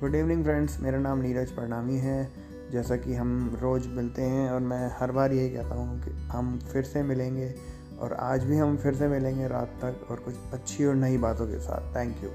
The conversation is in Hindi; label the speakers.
Speaker 1: गुड इवनिंग फ्रेंड्स मेरा नाम नीरज परनामी है। जैसा कि हम रोज़ मिलते हैं और मैं हर बार यही कहता हूँ कि हम फिर से मिलेंगे और आज भी हम फिर से मिलेंगे रात तक और कुछ अच्छी और नई बातों के साथ। Thank you